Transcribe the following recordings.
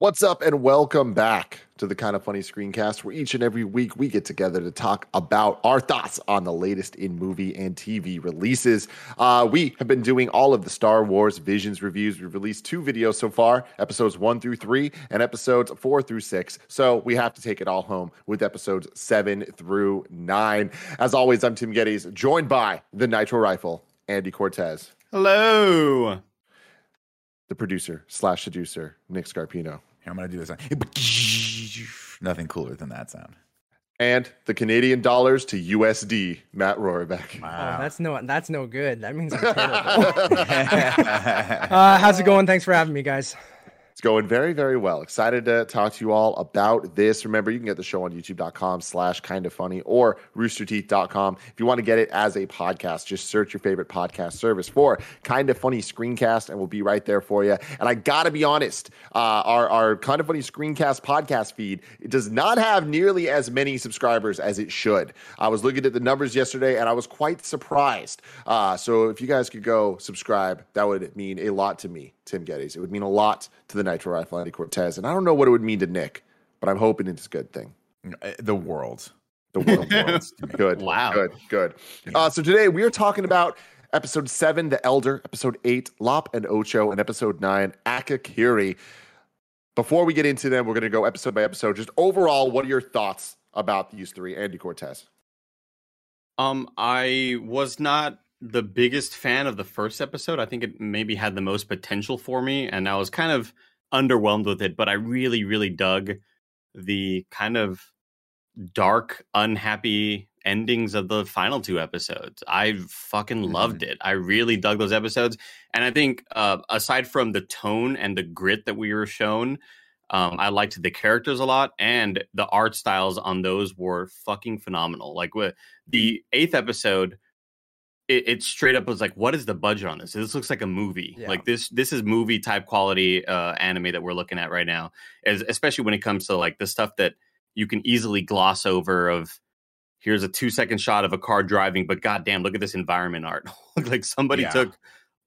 What's up, and welcome back to the Kind of Funny Screencast, where each and every week we get together to talk about our thoughts on the latest in movie and TV releases. Uh, we have been doing all of the Star Wars Visions reviews. We've released two videos so far episodes one through three, and episodes four through six. So we have to take it all home with episodes seven through nine. As always, I'm Tim Gettys, joined by the Nitro Rifle, Andy Cortez. Hello. The producer slash seducer, Nick Scarpino. Here, I'm going to do this. Nothing cooler than that sound. And the Canadian dollars to USD, Matt Rorabeck. Wow. Oh, that's no that's no good. That means I'm terrible. uh, how's it going? Thanks for having me, guys. It's going very, very well. Excited to talk to you all about this. Remember, you can get the show on youtube.com slash kind of funny or roosterteeth.com. If you want to get it as a podcast, just search your favorite podcast service for kind of funny screencast and we'll be right there for you. And I got to be honest, uh, our, our kind of funny screencast podcast feed, it does not have nearly as many subscribers as it should. I was looking at the numbers yesterday and I was quite surprised. Uh, so if you guys could go subscribe, that would mean a lot to me. Tim Gettys. It would mean a lot to the Nitro Rifle Andy Cortez. And I don't know what it would mean to Nick, but I'm hoping it's a good thing. Uh, the world. The world. good. Wow. Good. Good. Uh, so today we are talking about episode seven, The Elder, episode eight, Lop and Ocho, and episode nine, Akakiri. Before we get into them, we're going to go episode by episode. Just overall, what are your thoughts about these three? Andy Cortez. Um, I was not the biggest fan of the first episode. I think it maybe had the most potential for me, and I was kind of underwhelmed with it. But I really, really dug the kind of dark, unhappy endings of the final two episodes. I fucking mm-hmm. loved it. I really dug those episodes, and I think uh, aside from the tone and the grit that we were shown. Um, I liked the characters a lot, and the art styles on those were fucking phenomenal. Like with the eighth episode, it, it, straight up was like, what is the budget on this? This looks like a movie. Yeah. Like this, this is movie type quality uh, anime that we're looking at right now. As, especially when it comes to like the stuff that you can easily gloss over. Of here's a two second shot of a car driving, but goddamn, look at this environment art. like somebody yeah. took,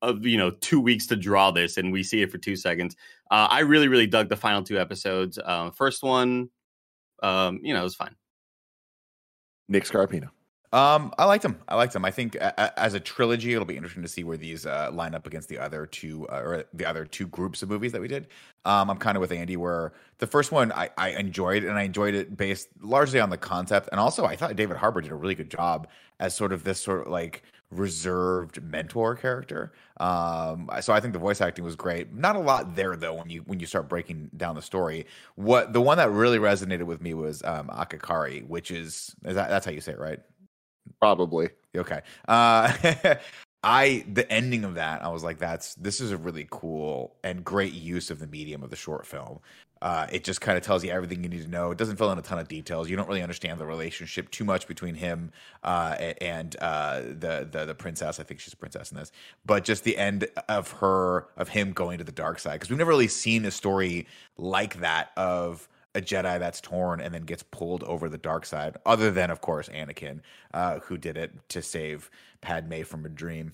uh, you know, two weeks to draw this, and we see it for two seconds. Uh, I really, really dug the final two episodes. Uh, first one, um, you know, it was fine. Nick Scarpino. Um, I liked them. I liked them. I think as a trilogy, it'll be interesting to see where these uh, line up against the other two uh, or the other two groups of movies that we did. Um, I'm kind of with Andy, where the first one I, I enjoyed, and I enjoyed it based largely on the concept, and also I thought David Harbour did a really good job as sort of this sort of like reserved mentor character. Um, so I think the voice acting was great. Not a lot there though when you when you start breaking down the story. What the one that really resonated with me was um, Akakari, which is, is that, that's how you say it, right? Probably. Okay. Uh, I the ending of that, I was like, that's this is a really cool and great use of the medium of the short film. Uh, it just kind of tells you everything you need to know. It doesn't fill in a ton of details. You don't really understand the relationship too much between him uh, and uh, the, the the princess. I think she's a princess in this, but just the end of her of him going to the dark side because we've never really seen a story like that of a Jedi that's torn and then gets pulled over the dark side, other than, of course, Anakin, uh, who did it to save Padme from a dream.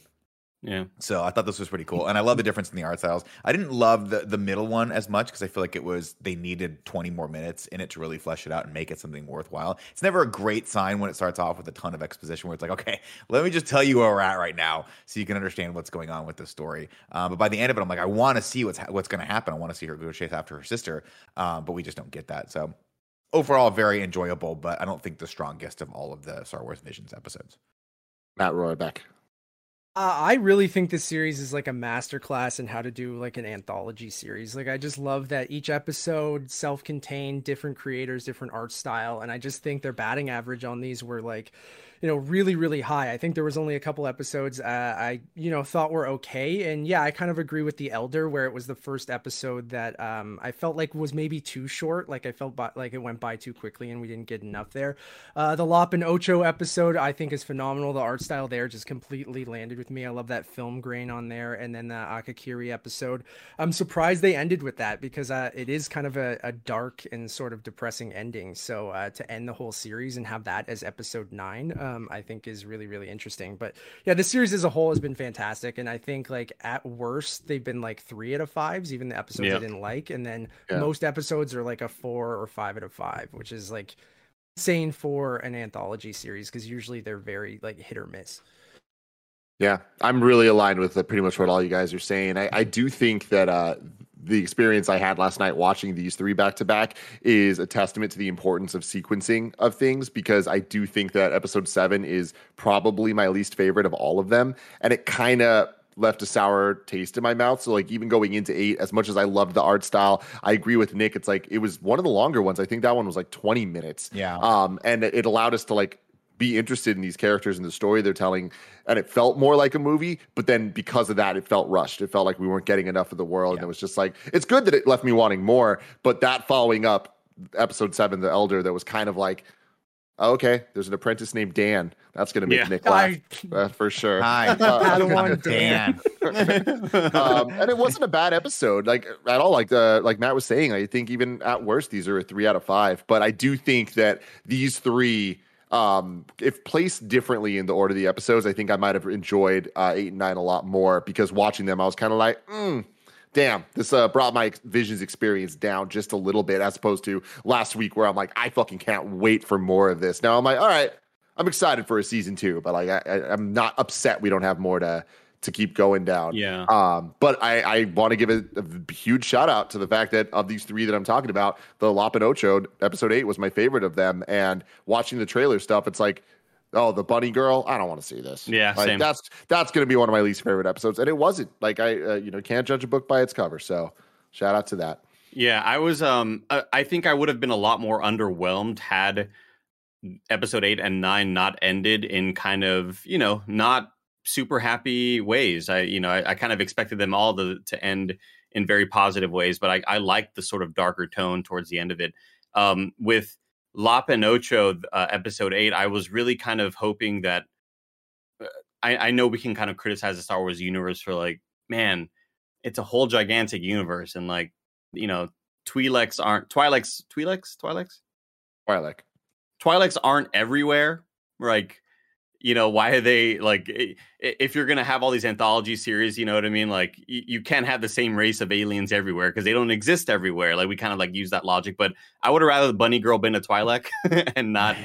Yeah. So I thought this was pretty cool, and I love the difference in the art styles. I didn't love the the middle one as much because I feel like it was they needed twenty more minutes in it to really flesh it out and make it something worthwhile. It's never a great sign when it starts off with a ton of exposition where it's like, okay, let me just tell you where we're at right now so you can understand what's going on with the story. Um, but by the end of it, I'm like, I want to see what's what's going to happen. I want to see her go chase after her sister, um, but we just don't get that. So overall, very enjoyable, but I don't think the strongest of all of the Star Wars Visions episodes. Matt Rorabeck. Uh, I really think this series is like a masterclass in how to do like an anthology series. Like I just love that each episode self-contained, different creators, different art style, and I just think their batting average on these were like you know really really high. I think there was only a couple episodes uh, i you know thought were okay. And yeah i kind of agree with the elder where it was the first episode that um, i felt like was maybe too short. Like i felt by, like it went by too quickly and we didn't get enough there. Uh, the lop and ocho episode i think is phenomenal. The art style there just completely landed with me. I love that film grain on there. And then the akakiri episode. I'm surprised they ended with that because uh, it is kind of a, a, dark and sort of depressing ending. So uh, to end the whole series and have that as episode nine um, I think is really really interesting. But yeah, the series as a whole has been fantastic, and I think like at worst they've been like three out of fives, even the episodes yeah. I didn't like, and then yeah. most episodes are like a four or five out of five, which is like insane for an anthology series because usually they're very like hit or miss. Yeah, I'm really aligned with pretty much what all you guys are saying. I, I do think that uh, the experience I had last night watching these three back to back is a testament to the importance of sequencing of things because I do think that episode seven is probably my least favorite of all of them. And it kind of left a sour taste in my mouth. So like even going into eight, as much as I loved the art style, I agree with Nick. It's like it was one of the longer ones. I think that one was like 20 minutes. Yeah. Um, and it allowed us to like be interested in these characters and the story they're telling and it felt more like a movie but then because of that it felt rushed. It felt like we weren't getting enough of the world yeah. and it was just like it's good that it left me wanting more but that following up episode 7 the elder that was kind of like oh, okay there's an apprentice named dan. That's going to make yeah. nick laugh I, uh, for sure. Hi. Uh, dan. Um, and it wasn't a bad episode like at all like the like matt was saying i think even at worst these are a three out of five but i do think that these three um, if placed differently in the order of the episodes, I think I might have enjoyed uh, eight and nine a lot more because watching them, I was kind of like, mm, damn, this uh, brought my Visions experience down just a little bit as opposed to last week where I'm like, I fucking can't wait for more of this. Now I'm like, all right, I'm excited for a season two, but like, I, I'm not upset we don't have more to to keep going down. Yeah. Um, but I, I want to give a, a, huge shout out to the fact that of these three that I'm talking about, the Lop and Ocho episode eight was my favorite of them. And watching the trailer stuff, it's like, oh, the bunny girl. I don't want to see this. Yeah, like, same. That's that's going to be one of my least favorite episodes, and it wasn't. Like I, uh, you know, can't judge a book by its cover. So shout out to that. Yeah, I was. Um, I think I would have been a lot more underwhelmed had episode eight and nine not ended in kind of you know not super happy ways. I, you know, I, I kind of expected them all to, to end in very positive ways, but I, I liked the sort of darker tone towards the end of it. Um, with Lop and Ocho, uh, episode eight, I was really kind of hoping that uh, I, I know we can kind of criticize the Star Wars universe for like, man, it's a whole gigantic universe, and like, you know, Twi'leks aren't Twi'leks, Twi'leks, Twi'leks, Twi'lek, Twi'leks aren't everywhere. Like, you know why are they like if you're gonna have all these anthology series you know what i mean? Like you, you can't have the same race of aliens everywhere because they don't exist everywhere. Like we kind of like use that logic but i would have rather the bunny girl been a twi'lek and not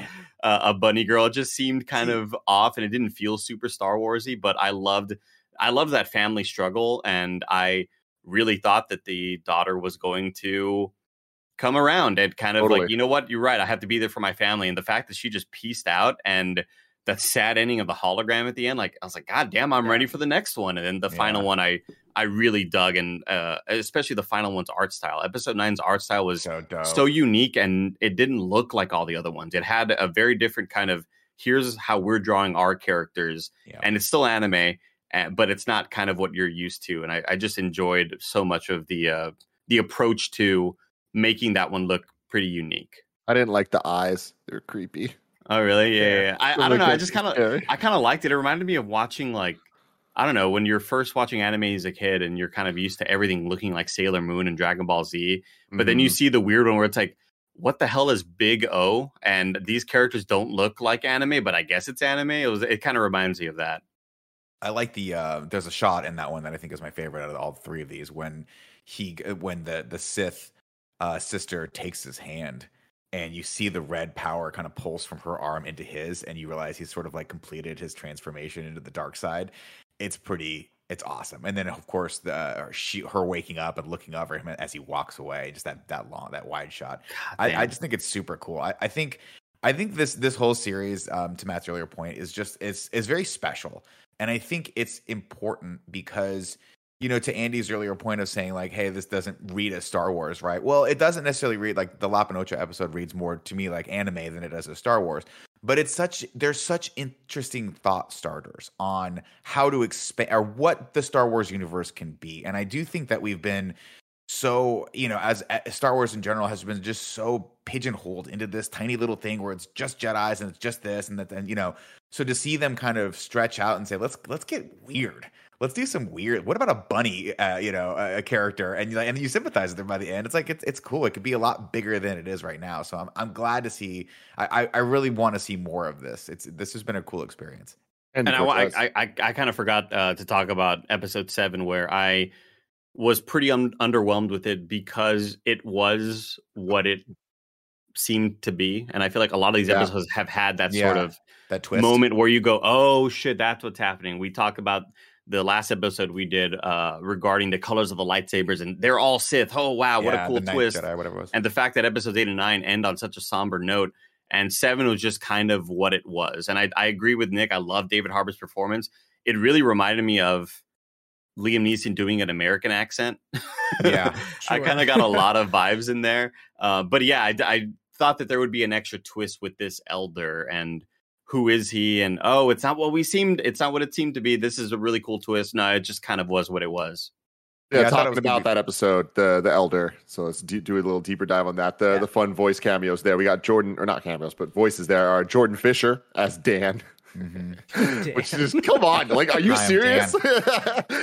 uh, a bunny girl. It just seemed kind of off and it didn't feel super star warsy but i loved i loved that family struggle and i really thought that the daughter was going to come around and kind of totally. like you know what? You're right i have to be there for my family and the fact that she just pieced out and that sad ending of the hologram at the end, like I was like, God damn, I'm yeah. ready for the next one. And then the yeah. final one, I I really dug, and uh, especially the final one's art style. Episode nine's art style was so, so, unique, and it didn't look like all the other ones. It had a very different kind of here's how we're drawing our characters, yeah. and it's still anime, but it's not kind of what you're used to. And I, I just enjoyed so much of the uh, the approach to making that one look pretty unique. I didn't like the eyes; they're creepy. Oh really? Yeah, yeah. yeah. I, I, don't know. I just kind of I kind of liked it. It reminded me of watching like I don't know when you're first watching anime as a kid and you're kind of used to everything looking like Sailor Moon and Dragon Ball Z, but mm-hmm. then you mm-hmm. see the weird one where it's like, what the hell is Big O? And these characters don't look like anime, but I guess it's anime. It was it kind of reminds me of that. I like the uh there's a shot in that one that I think is my favorite out of all three of these when he when the the Sith uh sister takes his hand and you see the red power kind of pulse from her arm into his and you realize he's sort of like completed his transformation into the dark side it's pretty it's awesome. And then of course the she her waking up and looking over him as he walks away just that that long that wide shot. I, I, just think it's super cool. I, I think i think this this whole series um, to matt's earlier point is just it's is very special. And i think it's important because you know, to Andy's earlier point of saying like, "Hey, this doesn't read as Star Wars, right?" Well, it doesn't necessarily read like the and episode reads more to me like anime than it does as Star Wars. but it's such there's such interesting thought starters on how to expand or what the Star Wars universe can be. And I do think that we've been so you know as, as, Star Wars in general has been just so pigeonholed into this tiny little thing where it's just Jedi's and it's just this and that and you know so to see them kind of stretch out and say let's let's get weird let's do some weird what about a bunny uh, you know a, a, character? And you and you sympathize with them by the end. It's like it's, it's cool. It could be a lot bigger than it is right now. So I'm I'm glad to see I I really want to see more of this. It's this has been a cool experience. And, and I, I, I, I kind of forgot uh, to talk about episode seven where I was pretty un- underwhelmed with it because it was what it seemed to be. And i feel like a lot of these yeah. episodes have had that yeah. sort of that twist. moment where you go oh shit that's what's happening. We talk about the last episode we did uh, regarding the colors of the lightsabers and they're all sith oh wow what yeah, a cool twist Jedi, whatever was. and the fact that episodes 8 and 9 end on such a somber note and 7 was just kind of what it was and i, I agree with nick i love david harbour's performance it really reminded me of Liam Neeson doing an American accent. Yeah, sure. I kind of got a lot of vibes in there. Uh, but yeah, I, I, thought that there would be an extra twist with this elder and who is he? And oh, it's not what we seemed. It's not what it seemed to be. This is a really cool twist. No, it just kind of was what it was. Yeah, yeah talking about that episode, the the elder. So let's do, do a little deeper dive on that. The yeah. the fun voice cameos there. We got Jordan, or not cameos, but voices there are Jordan Fisher as Dan. Mm-hmm. Which is come on, like, are you serious?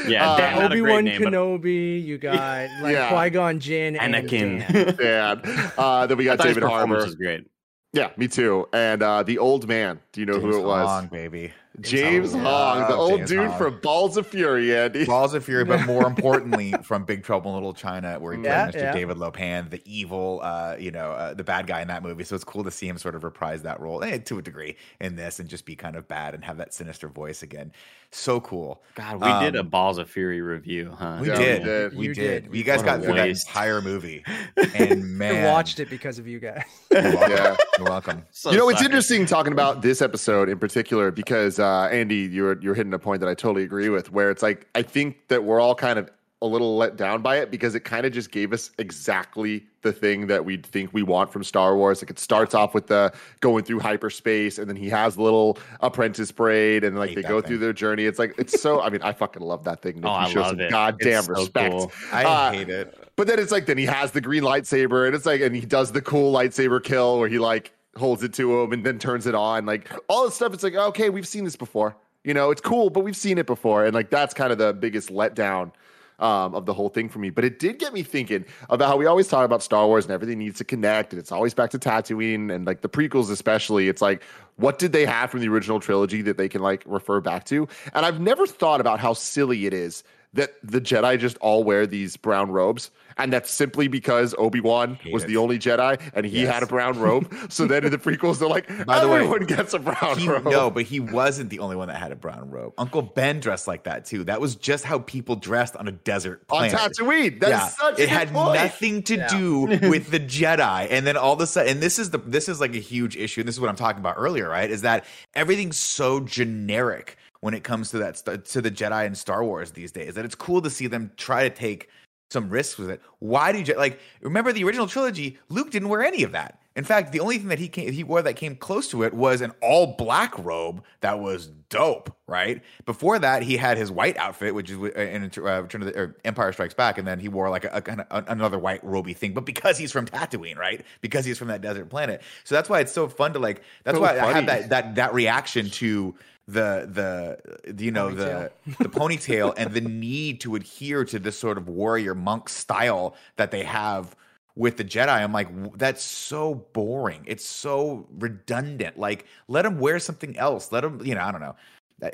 yeah, uh, Obi Wan Kenobi. You got like yeah. Qui Gon Jinn, Anakin. And Dan. Uh, then we got David Harbour. is great. Yeah, me too. And uh, the old man. Do you know James who it was? Hong, baby. James Hong, the old James dude Hong. from Balls of Fury, Andy. Balls of Fury, but more importantly, from Big Trouble in Little China, where he yeah, played Mr. Yeah. David Lo Pan, the evil, uh, you know, uh, the bad guy in that movie. So it's cool to see him sort of reprise that role eh, to a degree in this and just be kind of bad and have that sinister voice again. So cool. God, we um, did a um, Balls of Fury review, huh? We, yeah, did. we did. We, did. did. You guys got through that entire movie, and man, I watched it because of you guys. You're yeah, you're welcome. So you know, it's interesting talking about this episode in particular because uh, Andy, you're you're hitting a point that I totally agree with, where it's like I think that we're all kind of a little let down by it because it kind of just gave us exactly the thing that we think we want from Star Wars. Like it starts off with the going through hyperspace, and then he has little apprentice braid, and like they go thing. through their journey. It's like it's so. I mean, I fucking love that thing. Oh, I shows love it. Goddamn it's respect. So cool. I uh, hate it. But then it's like then he has the green lightsaber, and it's like and he does the cool lightsaber kill where he like holds it to him and then turns it on. Like all this stuff. It's like okay, we've seen this before. You know, it's cool, but we've seen it before, and like that's kind of the biggest letdown um, of the whole thing for me. But it did get me thinking about how we always talk about Star Wars and everything needs to connect, and it's always back to Tatooine and like the prequels, especially. It's like, what did they have from the original trilogy that they can like refer back to? And I've never thought about how silly it is that the Jedi just all wear these brown robes. And that's simply because Obi Wan was it. the only Jedi and he yes. had a brown robe. so then in the prequels, they're like, By the everyone way, gets a brown he, robe. No, but he wasn't the only one that had a brown robe. Uncle Ben dressed like that too. That was just how people dressed on a desert planet. On Tatooine. That's yeah. such It had point. nothing to yeah. do with the Jedi. And then all of a sudden, and this is the this is like a huge issue. And this is what I'm talking about earlier, right? Is that everything's so generic when it comes to that to the Jedi and Star Wars these days. That it's cool to see them try to take some risks with it. Why did you like remember the original trilogy? Luke didn't wear any of that. In fact, the only thing that he came, he wore that came close to it was an all black robe that was dope. Right before that, he had his white outfit, which is uh, in uh, Return of the or Empire Strikes Back, and then he wore like a, a kind of another white roby thing. But because he's from Tatooine, right? Because he's from that desert planet, so that's why it's so fun to like. That's so why funny. I have that that that reaction to the the you know ponytail. the the ponytail and the need to adhere to this sort of warrior monk style that they have with the Jedi. I'm like that's so boring. It's so redundant. Like let them wear something else. Let them you know I don't know.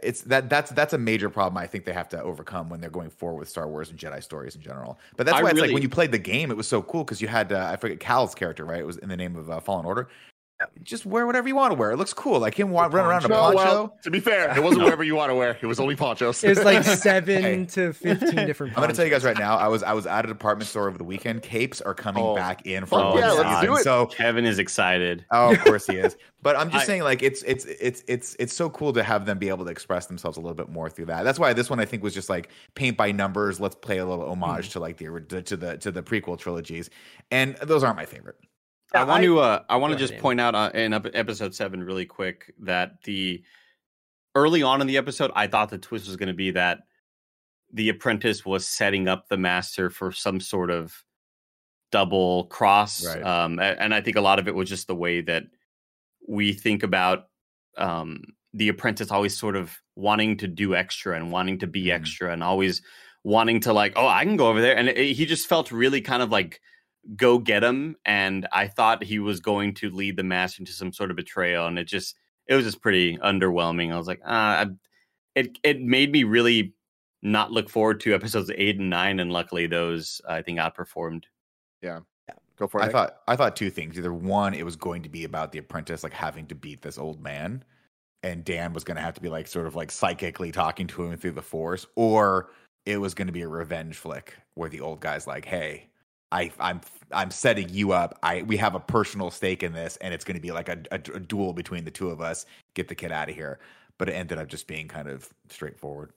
It's that that's that's a major problem I think they have to overcome when they're going forward with Star Wars and Jedi stories in general. But that's why I it's really, like when you played the game, it was so cool because you had uh, I forget Cal's character right. It was in the name of uh, Fallen Order just wear whatever you want to wear. It looks cool. Like him run around in a poncho. Well, to be fair, it wasn't whatever you want to wear. It was only ponchos. It was like seven hey, to fifteen different. Ponchos. I'm going to tell you guys right now. I was I was at a department store over the weekend. Capes are coming oh. back in for oh, yeah, let's do it. So Kevin is excited. Oh, of course he is. But I'm just I, saying, like it's it's it's it's it's so cool to have them be able to express themselves a little bit more through that. That's why this one I think was just like paint by numbers. Let's play a little homage mm. to like the to the to the prequel trilogies, and those aren't my favorite. I want to uh, I want to just ahead, point out uh, in episode seven really quick that the early on in the episode, I thought the twist was going to be that the apprentice was setting up the master for some sort of double cross. Right. Um, and I think a lot of it was just the way that we think about um, the apprentice always sort of wanting to do extra and wanting to be Mhm. extra and always wanting to like, oh, I can go over there. And it, he just felt really kind of like go get him. And I thought he was going to lead the master into some sort of betrayal. And it just, it was just pretty underwhelming. I was like, ah, I- it, it made me really not look forward to episodes eight and nine. And luckily those I think outperformed. Yeah go for it. I Nick. thought I thought two things. Either one, it was going to be about the apprentice like having to beat this old man, and Dan was going to have to be like sort of like psychically talking to him through the force, or it was going to be a revenge flick where the old guy's like, "Hey, I, I'm I'm setting you up. I we have a personal stake in this, and it's going to be like a, a, a duel between the two of us. Get the kid out of here." But it ended up just being kind of straightforward.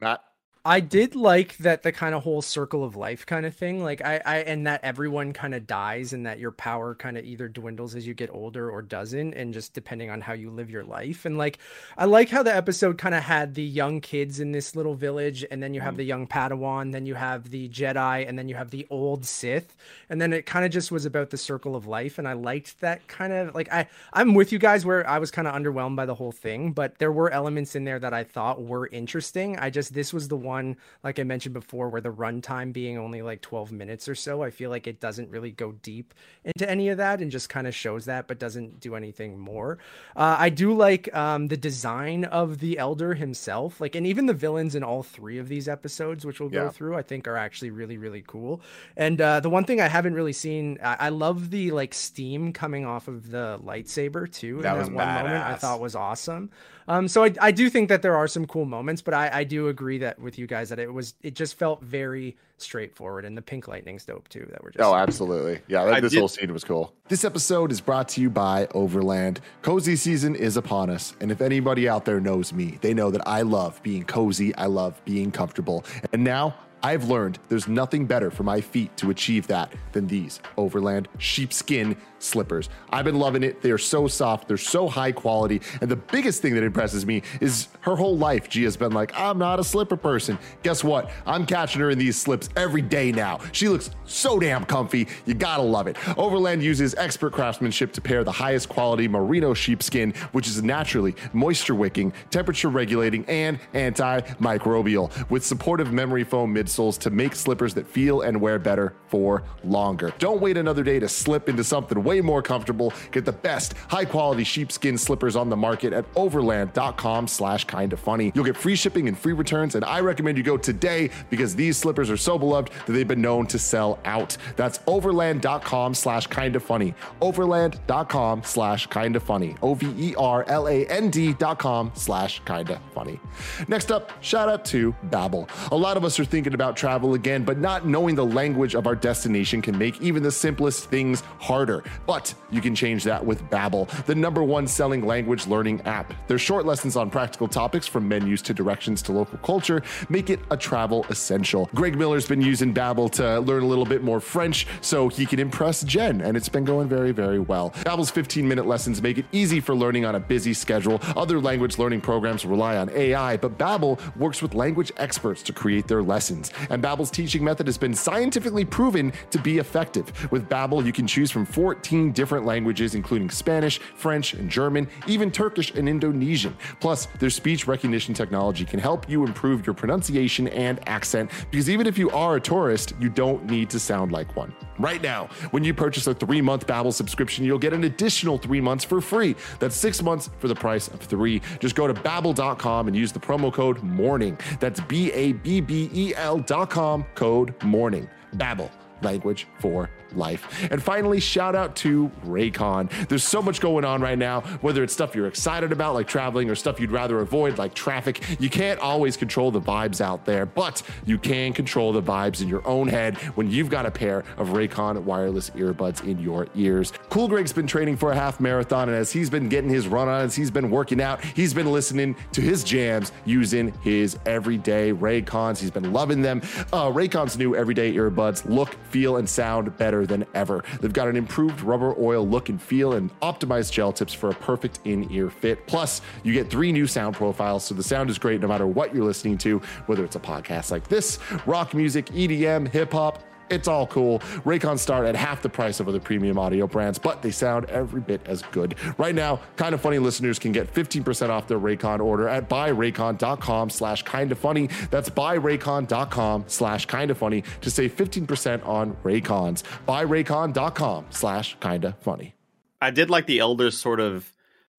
Matt. I did like that the kind of whole circle of life kind of thing. Like I, I and that everyone kind of dies and that your power kind of either dwindles as you get older or doesn't, and just depending on how you live your life. And like I like how the episode kind of had the young kids in this little village, and then you have mm-hmm. the young Padawan, then you have the Jedi, and then you have the old Sith, and then it kind of just was about the circle of life. And I liked that kind of like I I'm with you guys where I was kind of underwhelmed by the whole thing, but there were elements in there that I thought were interesting. I just this was the one, like I mentioned before, where the runtime being only like 12 minutes or so, I feel like it doesn't really go deep into any of that and just kind of shows that, but doesn't do anything more. Uh, I do like um, the design of the Elder himself, like, and even the villains in all three of these episodes, which we'll Yeah. go through, I think are actually really, really cool. And uh, the one thing I haven't really seen, I, I love the like steam coming off of the lightsaber too. That in was that one moment, I thought was awesome. Um, so I, I do think that there are some cool moments, but I, I do agree that with you guys that it was it just felt very straightforward, and the pink lightning's dope too. That we're just Oh, absolutely. Yeah, that, this did- whole scene was cool. This episode is brought to you by Overland. Cozy season is upon us. And if anybody out there knows me, they know that I love being cozy. I love being comfortable. And now I've learned there's nothing better for my feet to achieve that than these Overland sheepskin slippers. I've been loving it. They're so soft, they're so high quality. And the biggest thing that impresses me is her whole life. Gia's been like, I'm not a slipper person. Guess what? I'm catching her in these slips every day now. She looks so damn comfy. You gotta love it. Overland uses expert craftsmanship to pair the highest quality merino sheepskin, which is naturally moisture wicking, temperature regulating, and antimicrobial, with supportive memory foam midsoles to make slippers that feel and wear better for longer. Don't wait another day to slip into something way more comfortable. Get the best high quality sheepskin slippers on the market at overland.com slash kind of funny. You'll get free shipping and free returns, and I recommend you go today because these slippers are so beloved that they've been known to sell out. That's overland.com slash kind of funny. Overland.com slash kind of funny. O V E R L A N D dot com slash kind of funny. Next up, shout out to Babbel. A lot of us are thinking about travel again, but not knowing the language of our destination can make even the simplest things harder. But you can change that with Babbel, the number one selling language learning app. Their short lessons on practical topics from menus to directions to local culture make it a travel essential. Greg Miller's been using Babbel to learn a little bit more French so he can impress Jen, and it's been going very, very well. Babbel's 15-minute lessons make it easy for learning on a busy schedule. Other language learning programs rely on AI, but Babbel works with language experts to create their lessons. And Babbel's teaching method has been scientifically proven to be effective. With Babbel, you can choose from 14 different languages including Spanish, French, and German, even Turkish and Indonesian. Plus, their speech recognition technology can help you improve your pronunciation and accent because even if you are a tourist, you don't need to sound like one. Right now, when you purchase a 3-month Babbel subscription, you'll get an additional 3 months for free. That's 6 months for the price of 3. Just go to babbel.com and use the promo code MORNING. That's B A B B E L.com code MORNING. Babbel language for life. And finally, shout out to Raycon. There's so much going on right now, whether it's stuff you're excited about, like traveling, or stuff you'd rather avoid, like traffic. You can't always control the vibes out there, but you can control the vibes in your own head when you've got a pair of Raycon wireless earbuds in your ears. Cool Greg's been training for a half marathon, and as he's been getting his run on, as he's been working out, he's been listening to his jams using his everyday Raycons. He's been loving them. Uh, Raycon's new everyday earbuds look, feel, and sound better better than ever. They've got an improved rubber oil look and feel and optimized gel tips for a perfect in ear fit. Plus, you get three new sound profiles, so the sound is great no matter what you're listening to, whether it's a podcast like this, rock music, EDM, hip hop it's all cool. Raycons start at half the price of other premium audio brands, but they sound every bit as good. Right now, Kind of Funny listeners can get 15% off their Raycon order at buyraycon.com slash kind of funny. That's buyraycon.com slash kind of funny to save 15% on Raycons. Buyraycon.com slash kind of funny. I did like the elders sort of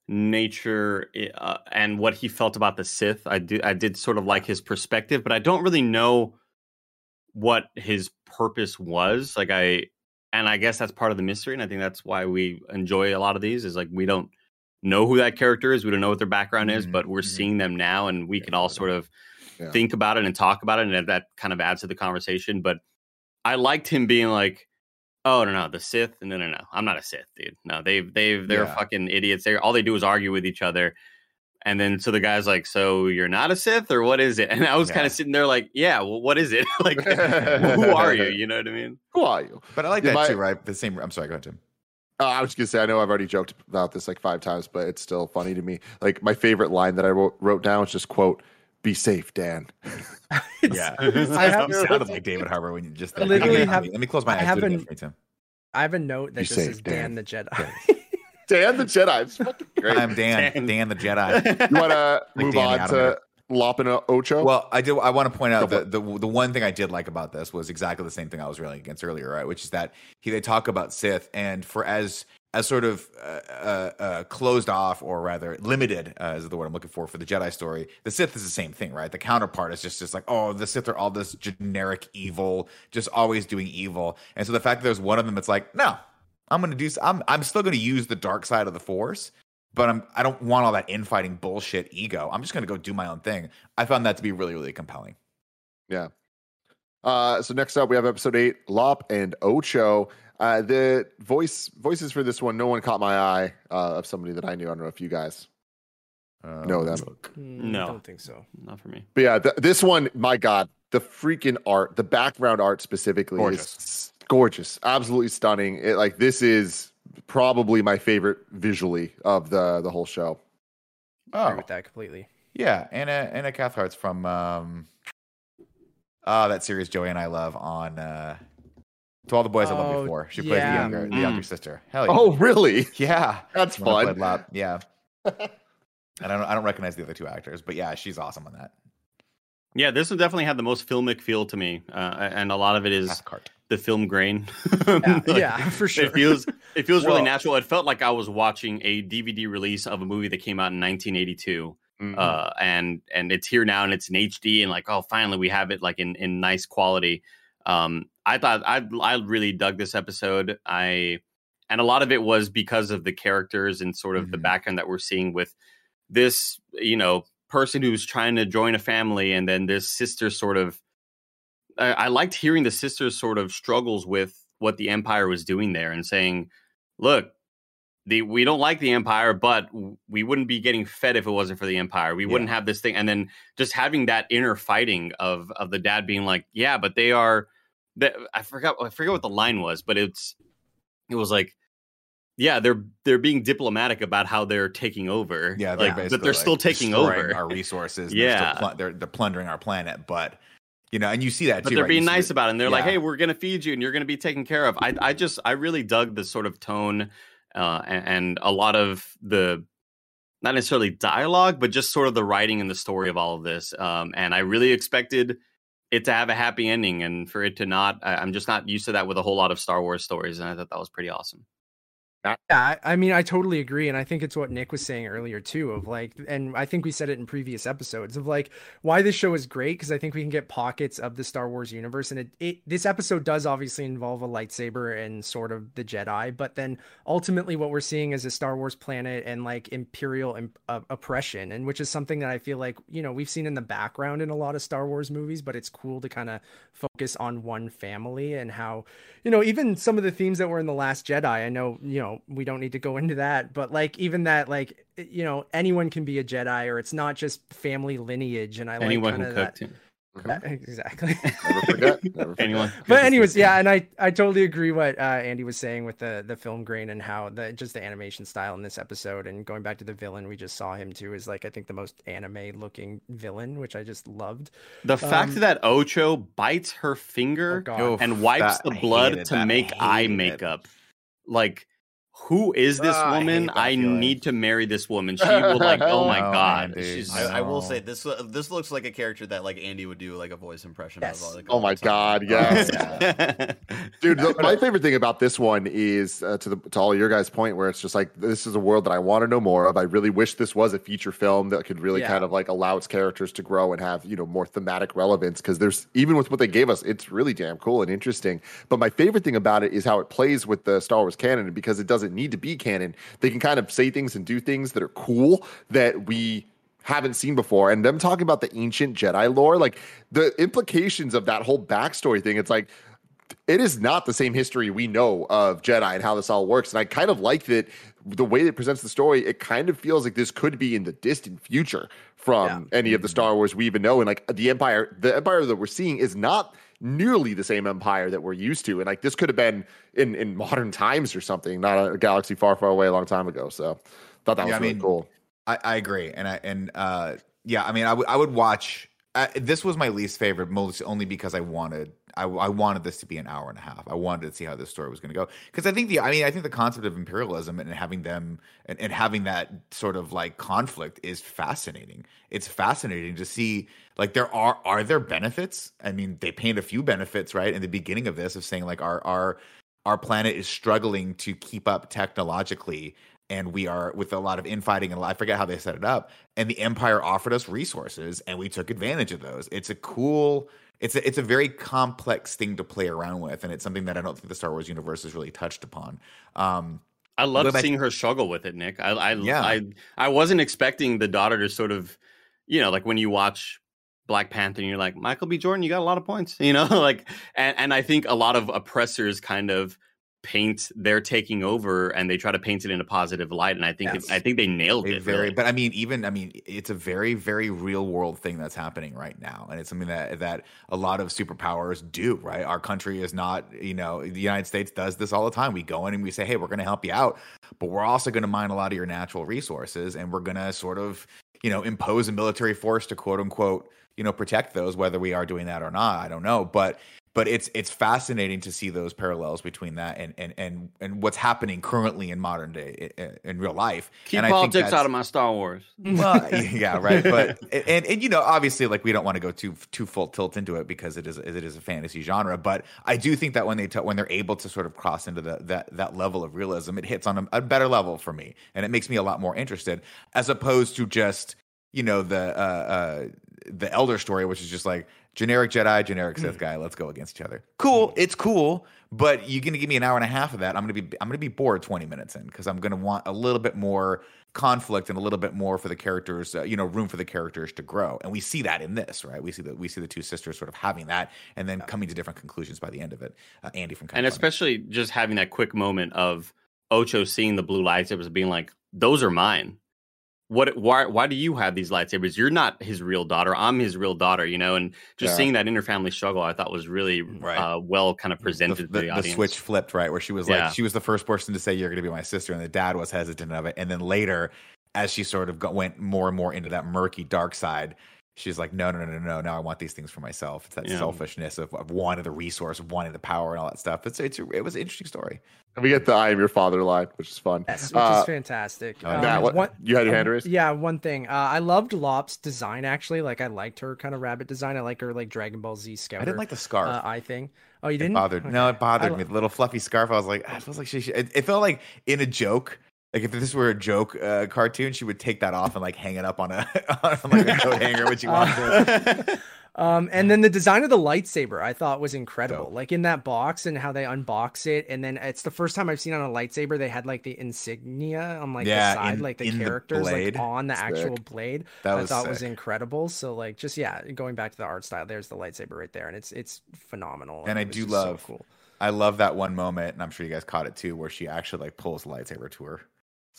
nature uh, and what he felt about the Sith. I do I did sort of like his perspective, but I don't really know what his purpose was. Like I and I guess that's part of the mystery, and I think that's why we enjoy a lot of these. Is like we don't know who that character is, we don't know what their background is, Mhm, but we're mhm. seeing them now, and we can all sort of Yeah. think about it and talk about it, and that kind of adds to the conversation. But I liked him being like, "Oh no, no, the Sith, no, no, no, I'm not a Sith, dude. No, they've they've they're Yeah. fucking idiots. They all they do is argue with each other." And then so the guy's like, "So you're not a Sith, or what is it?" And I was kind of sitting there like, "Yeah, well, what is it? like, who are you? You know what I mean?" Who are you? But I like Yeah, that my- too, right? The same. I'm sorry. Go ahead, Tim. Uh, I was gonna say, I know I've already joked about this like five times, but it's still funny to me. Like my favorite line that I wrote, wrote down was just quote, "Be safe, Dan." Yeah, I have- you sounded like David Harbour when you just I literally let me, let me close my I eyes. have Do it again an- for me, Tim. I have a note that Be just safe, says Dan, Dan. the Jedi. Dan the Jedi. It's fucking great. I'm Dan. Dan. Dan the Jedi. you want to Like move Dan on to Lopina Ocho? Well, I do. I want to point out Go that the the one thing I did like about this was exactly the same thing I was railing against earlier, right? Which is that he they talk about Sith, and for as as sort of uh, uh, uh, closed off, or rather limited, uh, is the word I'm looking for for the Jedi story. The Sith is the same thing, right? The counterpart is just just like, oh, the Sith are all this generic evil, just always doing evil, and so the fact that there's one of them that's like, no, I'm gonna do. s- I'm I'm still gonna use the dark side of the Force, but I'm I don't want all that infighting bullshit ego. I'm just gonna go do my own thing. I found that to be really really compelling. Yeah. Uh, so next up, we have episode eight, Lop and Ocho. Uh, the voice voices for this one, no one caught my eye uh, of somebody that I knew. I don't know if you guys Um, know them. No, I don't think so. Not for me. But yeah, th- this one, my God, the freaking art, the background art specifically Gorgeous. is gorgeous, absolutely stunning. It like this is probably my favorite visually of the the whole show. I agree Oh with that completely. yeah, Anna Anna Cathcart's from um, uh, that series Joey and I love on uh, to all the boys I loved Oh, before. She plays the yeah. younger the Mm. younger sister. Hell yeah. Oh, really? yeah, That's fun. played Yeah. and I don't I don't recognize the other two actors, but yeah, she's awesome on that. Yeah, this one definitely had the most filmic feel to me, uh, and a lot of it is Cathcart. The film grain. Yeah, Like, yeah, for sure. It feels it feels really natural. It felt like I was watching a DVD release of a movie that came out in 1982, Mhm. uh, and and it's here now and it's in HD and like oh finally we have it like in in nice quality. Um, I thought I I really dug this episode. I and a lot of it was because of the characters and sort of the Mhm. background that we're seeing with this you know person who's trying to join a family and then this sister sort of I, I liked hearing the sisters sort of struggles with what the empire was doing there and saying look the we don't like the empire but we wouldn't be getting fed if it wasn't for the empire we wouldn't have this thing and then just having that inner fighting of of the dad being like yeah but they are that i forgot i forget what the line was but it's it was like yeah they're they're being diplomatic about how they're taking over Yeah, they're like, but they're like, still taking over our resources. and they're still Yeah. pl- they're they're plundering our planet, but you know, and you see that but too. they're right? Being nice the- about it and they're like hey we're gonna feed you and you're gonna be taken care of i i just i really dug the sort of tone uh and, and a lot of the not necessarily dialogue but just sort of the writing and the story of all of this um and i really expected it to have a happy ending and for it to not I, i'm just not used to that with a whole lot of star wars stories and i thought that was pretty awesome Yeah, I, I mean, I totally agree, and I think it's what Nick was saying earlier too. Of like, and I think we said it in previous episodes of like why this show is great because I think we can get pockets of the Star Wars universe, and it, it this episode does obviously involve a lightsaber and sort of the Jedi, but then ultimately what we're seeing is a Star Wars planet and like imperial im- uh, oppression, and which is something that I feel like you know we've seen in the background in a lot of Star Wars movies, but it's cool to kind of focus on one family and how you know even some of the themes that were in the last jedi i know you know we don't need to go into that but like even that like you know anyone can be a jedi or it's not just family lineage and i anyone like can kind cook of too. Uh, exactly. Never forget. Never forget. Anyone? but anyways, yeah, and I I totally agree what uh, Andy was saying with the the film grain and how the just the animation style in this episode and going back to the villain we just saw him too is like I think the most anime looking villain, which I just loved. The fact Um, that Ocho bites her Oh finger god. And wipes that- the blood to that. Make eye hated it. makeup. Like, who is this I woman? hate that I, need to marry this woman. She will like, oh my Oh, god, man, dude. she's. I, I will say this uh, this looks like a character that like Andy would do like a voice impression Yes. of. Like, Oh my time. God, yes. yeah. Dude, the, my favorite thing about this one is uh, to the to all your guys' point, where it's just like this is a world that I want to know more of. I really wish this was a feature film that could really Yeah. kind of like allow its characters to grow and have you know more thematic relevance. Because there's even with what they gave us, it's really damn cool and interesting. But my favorite thing about it is how it plays with the Star Wars canon, because it doesn't need to be canon, they can kind of say things and do things that are cool that we haven't seen before. And them talking about the ancient Jedi lore, like the implications of that whole backstory thing, it's like it is not the same history we know of Jedi and how this all works. And I kind of like that the way it presents the story, it kind of feels like this could be in the distant future from any of the mm-hmm. Star Wars we even know. And like the Empire, the Empire that we're seeing is not nearly the same empire that we're used to. And like this could have been in, in modern times or something, not a galaxy far, far away a long time ago. So thought that was Yeah, I really mean, cool. I, I agree, and I and uh, yeah, I mean, I would I would watch. Uh, this was my least favorite, mostly only because I wanted I, I wanted this to be an hour and a half. I wanted to see how this story was going to go because I think the I mean I think the concept of imperialism and having them and, and having that sort of like conflict is fascinating. It's fascinating to see like there are are there benefits? I mean, they paint a few benefits right in the beginning of this of saying like our our our planet is struggling to keep up technologically and we are with a lot of infighting and I forget how they set it up. And the Empire offered us resources, and we took advantage of those. It's a cool, it's a, it's a very complex thing to play around with, and it's something that I don't think the Star Wars universe has really touched upon. Um, I love seeing her struggle with it, Nick. I, I, Yeah. I, I wasn't expecting the daughter to sort of, you know, like when you watch Black Panther and you're like, Michael B. Jordan, you got a lot of points, you know, like, and, and I think a lot of oppressors kind of paint they're taking over and they try to paint it in a positive light. And I think, Yes. it, I think they nailed it. very, really. but I mean, even I mean, it's a very, very real world thing that's happening right now, and it's something that that a lot of superpowers do. Right, our country is not, you know, the United States does this all the time. We go in and we say, hey, we're going to help you out, but we're also going to mine a lot of your natural resources, and we're going to sort of, you know, impose a military force to quote unquote, you know, protect those. Whether we are doing that or not, I don't know, but but it's it's fascinating to see those parallels between that and and and and what's happening currently in modern day in, in real life. Keep and I think politics out of my Star Wars. well, yeah, right. But and and you know, obviously, like we don't want to go too too full tilt into it because it is it is a fantasy genre. But I do think that when they t- when they're able to sort of cross into the, that that level of realism, it hits on a, a better level for me, and it makes me a lot more interested as opposed to just you know the uh, uh the elder story, which is just like generic Jedi, generic Sith guy. Let's go against each other. Cool, it's cool, but you're gonna give me an hour and a half of that. I'm gonna be I'm gonna be bored 20 minutes in because I'm gonna want a little bit more conflict and a little bit more for the characters, uh, you know, room for the characters to grow. And we see that in this, right? We see that we see the two sisters sort of having that and then coming to different conclusions by the end of it. Uh, Andy from kind and of especially just having that quick moment of Ocho seeing the blue lightsabers being like, those are mine. What why why do you have these lightsabers? You're not his real daughter. I'm his real daughter, you know, and just Yeah. seeing that interfamily struggle I thought was really Right. uh, well kind of presented the, to the, the switch flipped, right? Where she was Yeah. like, she was the first person to say, You're going to be my sister. And the dad was hesitant of it. And then later, as she sort of got, went more and more into that murky, dark side, she's like, No, no, no, no, no. Now I want these things for myself. It's that Yeah. selfishness of, of wanting the resource, wanting the power, and all that stuff. It's, it's, it was an interesting story. And we get the I am your father line, which is fun. Yes, which Uh, is fantastic. uh, Um, Matt, what, one- you had your hand um, raised? Yeah, one thing. Uh, I loved Lop's design actually. Like I liked her kind of rabbit design. I like her like Dragon Ball Z scout. I didn't like the scarf. uh, eye thing. Oh, you didn't? It bothered. No, it bothered I me. lo- The little fluffy scarf. I was like, it feels like she. Should, it, it felt like in a joke. Like if this were a joke uh, cartoon, she would take that off and like hang it up on a on like a coat hanger when she wanted to. Um, and then the design of the lightsaber I thought was incredible. Dope. Like in that box and how they unbox it, and then it's the first time I've seen on a lightsaber they had like the insignia on like Yeah, the side, in- like the in the characters like on the Sick. actual blade. That I was thought was incredible. So like just yeah, going back to the art style, there's the lightsaber right there, and it's it's phenomenal. And I do just so love- cool. I love that one moment, and I'm sure you guys caught it too, where she actually like pulls the lightsaber to her.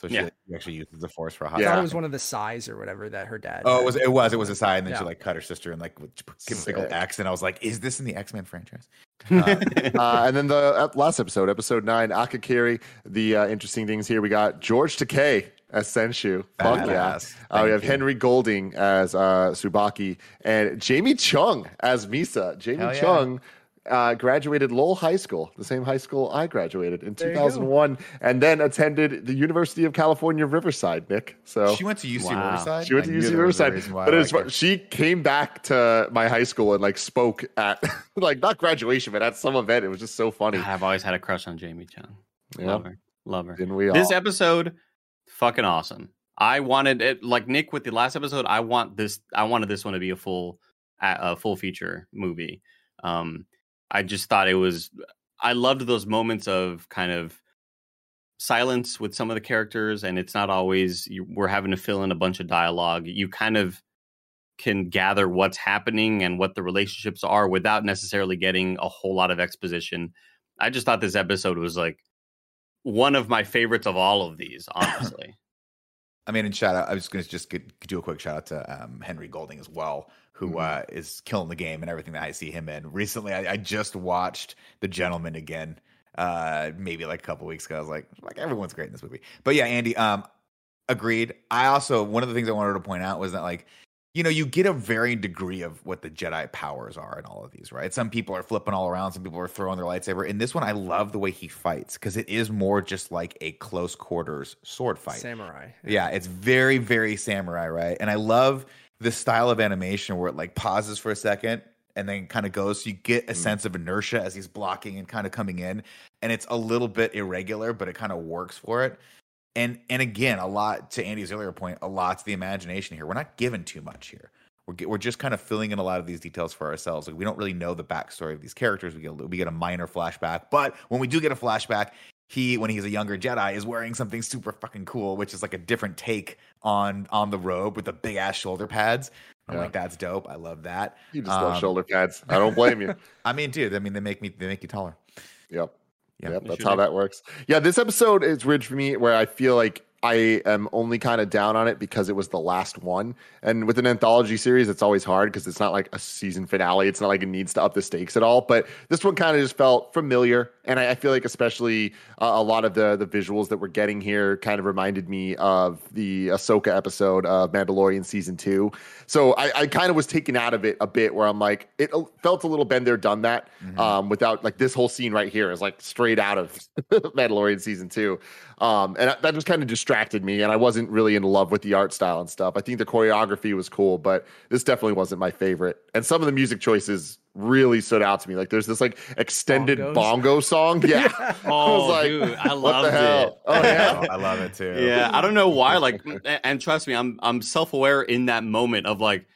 So she, Yeah. she actually uses the force for a hot I thought Yeah. it was one of the sighs or whatever that her dad. Oh, had. it was it was it was a side, and then she like cut her sister and like with- give a big old X, and I was like, "Is this in the X Men franchise?" uh, and then the uh, last episode, episode nine, Akakiri. The uh, interesting things here we got George Takei as Senshu. Fuck yeah. Uh, we have you. Henry Golding as uh, Tsubaki and Jamie Chung as Misa. Jamie Hell yeah. Chung uh, graduated Lowell High School, the same high school I graduated in There 2001, and then attended the University of California, Riverside, Nick. So She went to UC Wow. Riverside. she went to I knew UC there was a Riverside, reason why I but it was, liked she came back to my high school and like spoke at like not graduation, but at some event. It was just so funny. I've always had a crush on Jamie Chung. Yeah. Love her. Love her. Didn't we all? This episode, fucking awesome. I wanted it like Nick with the last episode. I want this. I wanted this one to be a full, a a full feature movie. Um, I just thought it was. I loved those moments of kind of silence with some of the characters, and it's not always you, we're having to fill in a bunch of dialogue. You kind of can gather what's happening and what the relationships are without necessarily getting a whole lot of exposition. I just thought this episode was like one of my favorites of all of these, honestly. I mean, and shout out. I was going to just get, do a quick shout out to um, Henry Golding as well, who uh, is killing the game and everything that I see him in. Recently, I, I just watched The Gentlemen again, uh, maybe like a couple weeks ago. I was like, like everyone's great in this movie. But yeah, Andy, um, agreed. I also one of the things I wanted to point out was that like you know, you get a varying degree of what the Jedi powers are in all of these, right? Some people are flipping all around, some people are throwing their lightsaber. In this one, I love the way he fights because it is more just like a close quarters sword fight. samurai. Yeah, it's very, very samurai, right? And I love the style of animation where it like pauses for a second and then kind of goes. So you get a mm. sense of inertia as he's blocking and kind of coming in. And it's a little bit irregular, but it kind of works for it. And and again, a lot to Andy's earlier point, a lot to the imagination here. We're not given too much here. We're, we're just kind of filling in a lot of these details for ourselves. Like we don't really know the backstory of these characters. We get a, we get a minor flashback, but when we do get a flashback, he when he's a younger Jedi is wearing something super fucking cool, which is like a different take on on the robe with the big ass shoulder pads. I'm Yeah. like, that's dope. I love that. You just love Um, shoulder pads. I don't blame you. I mean, dude, I mean they make me they make you taller. Yep. Yeah, yep. That's how that works. Yeah, this episode is weird for me where I feel like I am only kind of down on it because it was the last one. And with an anthology series, it's always hard because it's not like a season finale. It's not like it needs to up the stakes at all. But this one kind of just felt familiar. And I, I feel like, especially uh, a lot of the the visuals that we're getting here kind of reminded me of the Ahsoka episode of Mandalorian season two. So I, I kind of was taken out of it a bit where I'm like, it felt a little been there, done that um, without like this whole scene right here is like straight out of Mandalorian season two. Um, and that just kind of distracted me. And I wasn't really in love with the art style and stuff. I think the choreography was cool, but this definitely wasn't my favorite. And some of the music choices really stood out to me. Like there's this like extended Bongos. bongo song. Yeah. I was Oh, like, dude, I what the hell? it. Oh, yeah. I love it too. yeah, I don't know why. Like, and trust me, I'm I'm self aware in that moment of like,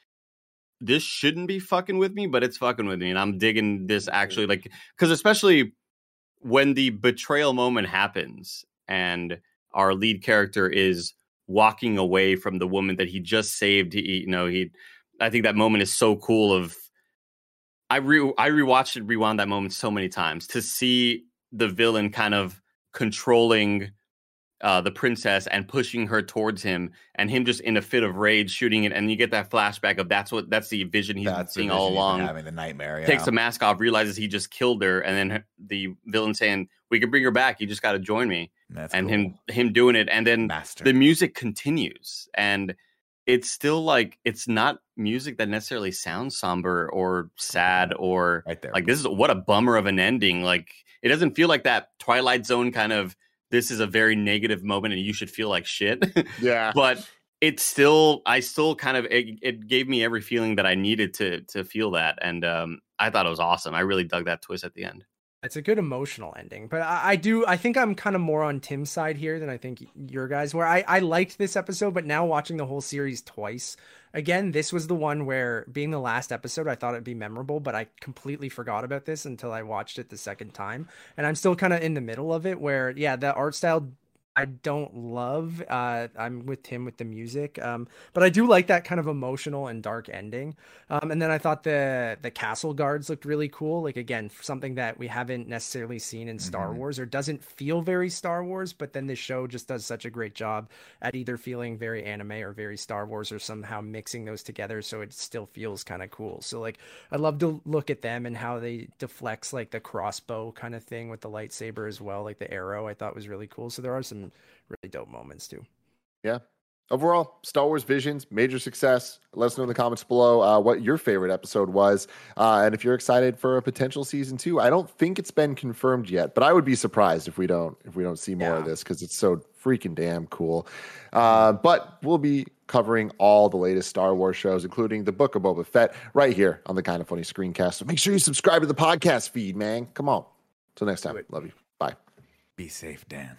this shouldn't be fucking with me, but it's fucking with me, and I'm digging this actually. Like, because especially when the betrayal moment happens, and our lead character is walking away from the woman that he just saved. He, you know, he. I think that moment is so cool. Of I re I rewatched and rewound that moment so many times to see the villain kind of controlling uh, the princess and pushing her towards him, and him just in a fit of rage shooting it, and you get that flashback of that's what that's the vision he's been seeing all along. having the nightmare. Yeah. Takes the mask off, realizes he just killed her, and then the villain saying, "We could bring her back. You just got to join me." That's and cool. him him doing it, and then master. the music continues, and it's still like it's not music that necessarily sounds somber or sad or right there. like this is what a bummer of an ending. Like it doesn't feel like that Twilight Zone kind of this is a very negative moment and you should feel like shit. Yeah. but it's still I still kind of it, it gave me every feeling that I needed to to feel that and um I thought it was awesome. I really dug that twist at the end. It's a good emotional ending, but I, I do. I think I'm kind of more on Tim's side here than I think your guys. were. I I liked this episode, but now watching the whole series twice, again, this was the one where being the last episode, I thought it'd be memorable, but I completely forgot about this until I watched it the second time, and I'm still kind of in the middle of it. Where yeah, the art style I don't love. Uh, I'm with Tim with the music, um, but I do like that kind of emotional and dark ending. Um, and then I thought the the castle guards looked really cool. Like again, something that we haven't necessarily seen in Star Mhm. Wars or doesn't feel very Star Wars. But then the show just does such a great job at either feeling very anime or very Star Wars or somehow mixing those together, so it still feels kind of cool. So like I love to look at them and how they deflects like the crossbow kind of thing with the lightsaber as well, like the arrow. I thought was really cool. So there are some really dope moments too. Yeah. Overall, Star Wars Visions, major success. Let us know in the comments below uh, what your favorite episode was. Uh, and if you're excited for a potential season two, I don't think it's been confirmed yet, but I would be surprised if we don't if we don't see more of this because it's so freaking damn cool. Uh, but we'll be covering all the latest Star Wars shows, including the Book of Boba Fett, right here on the Kind of Funny Screencast. So make sure you subscribe to the podcast feed, man. Come on. Till next time. Love you. Bye. Be safe, Dan.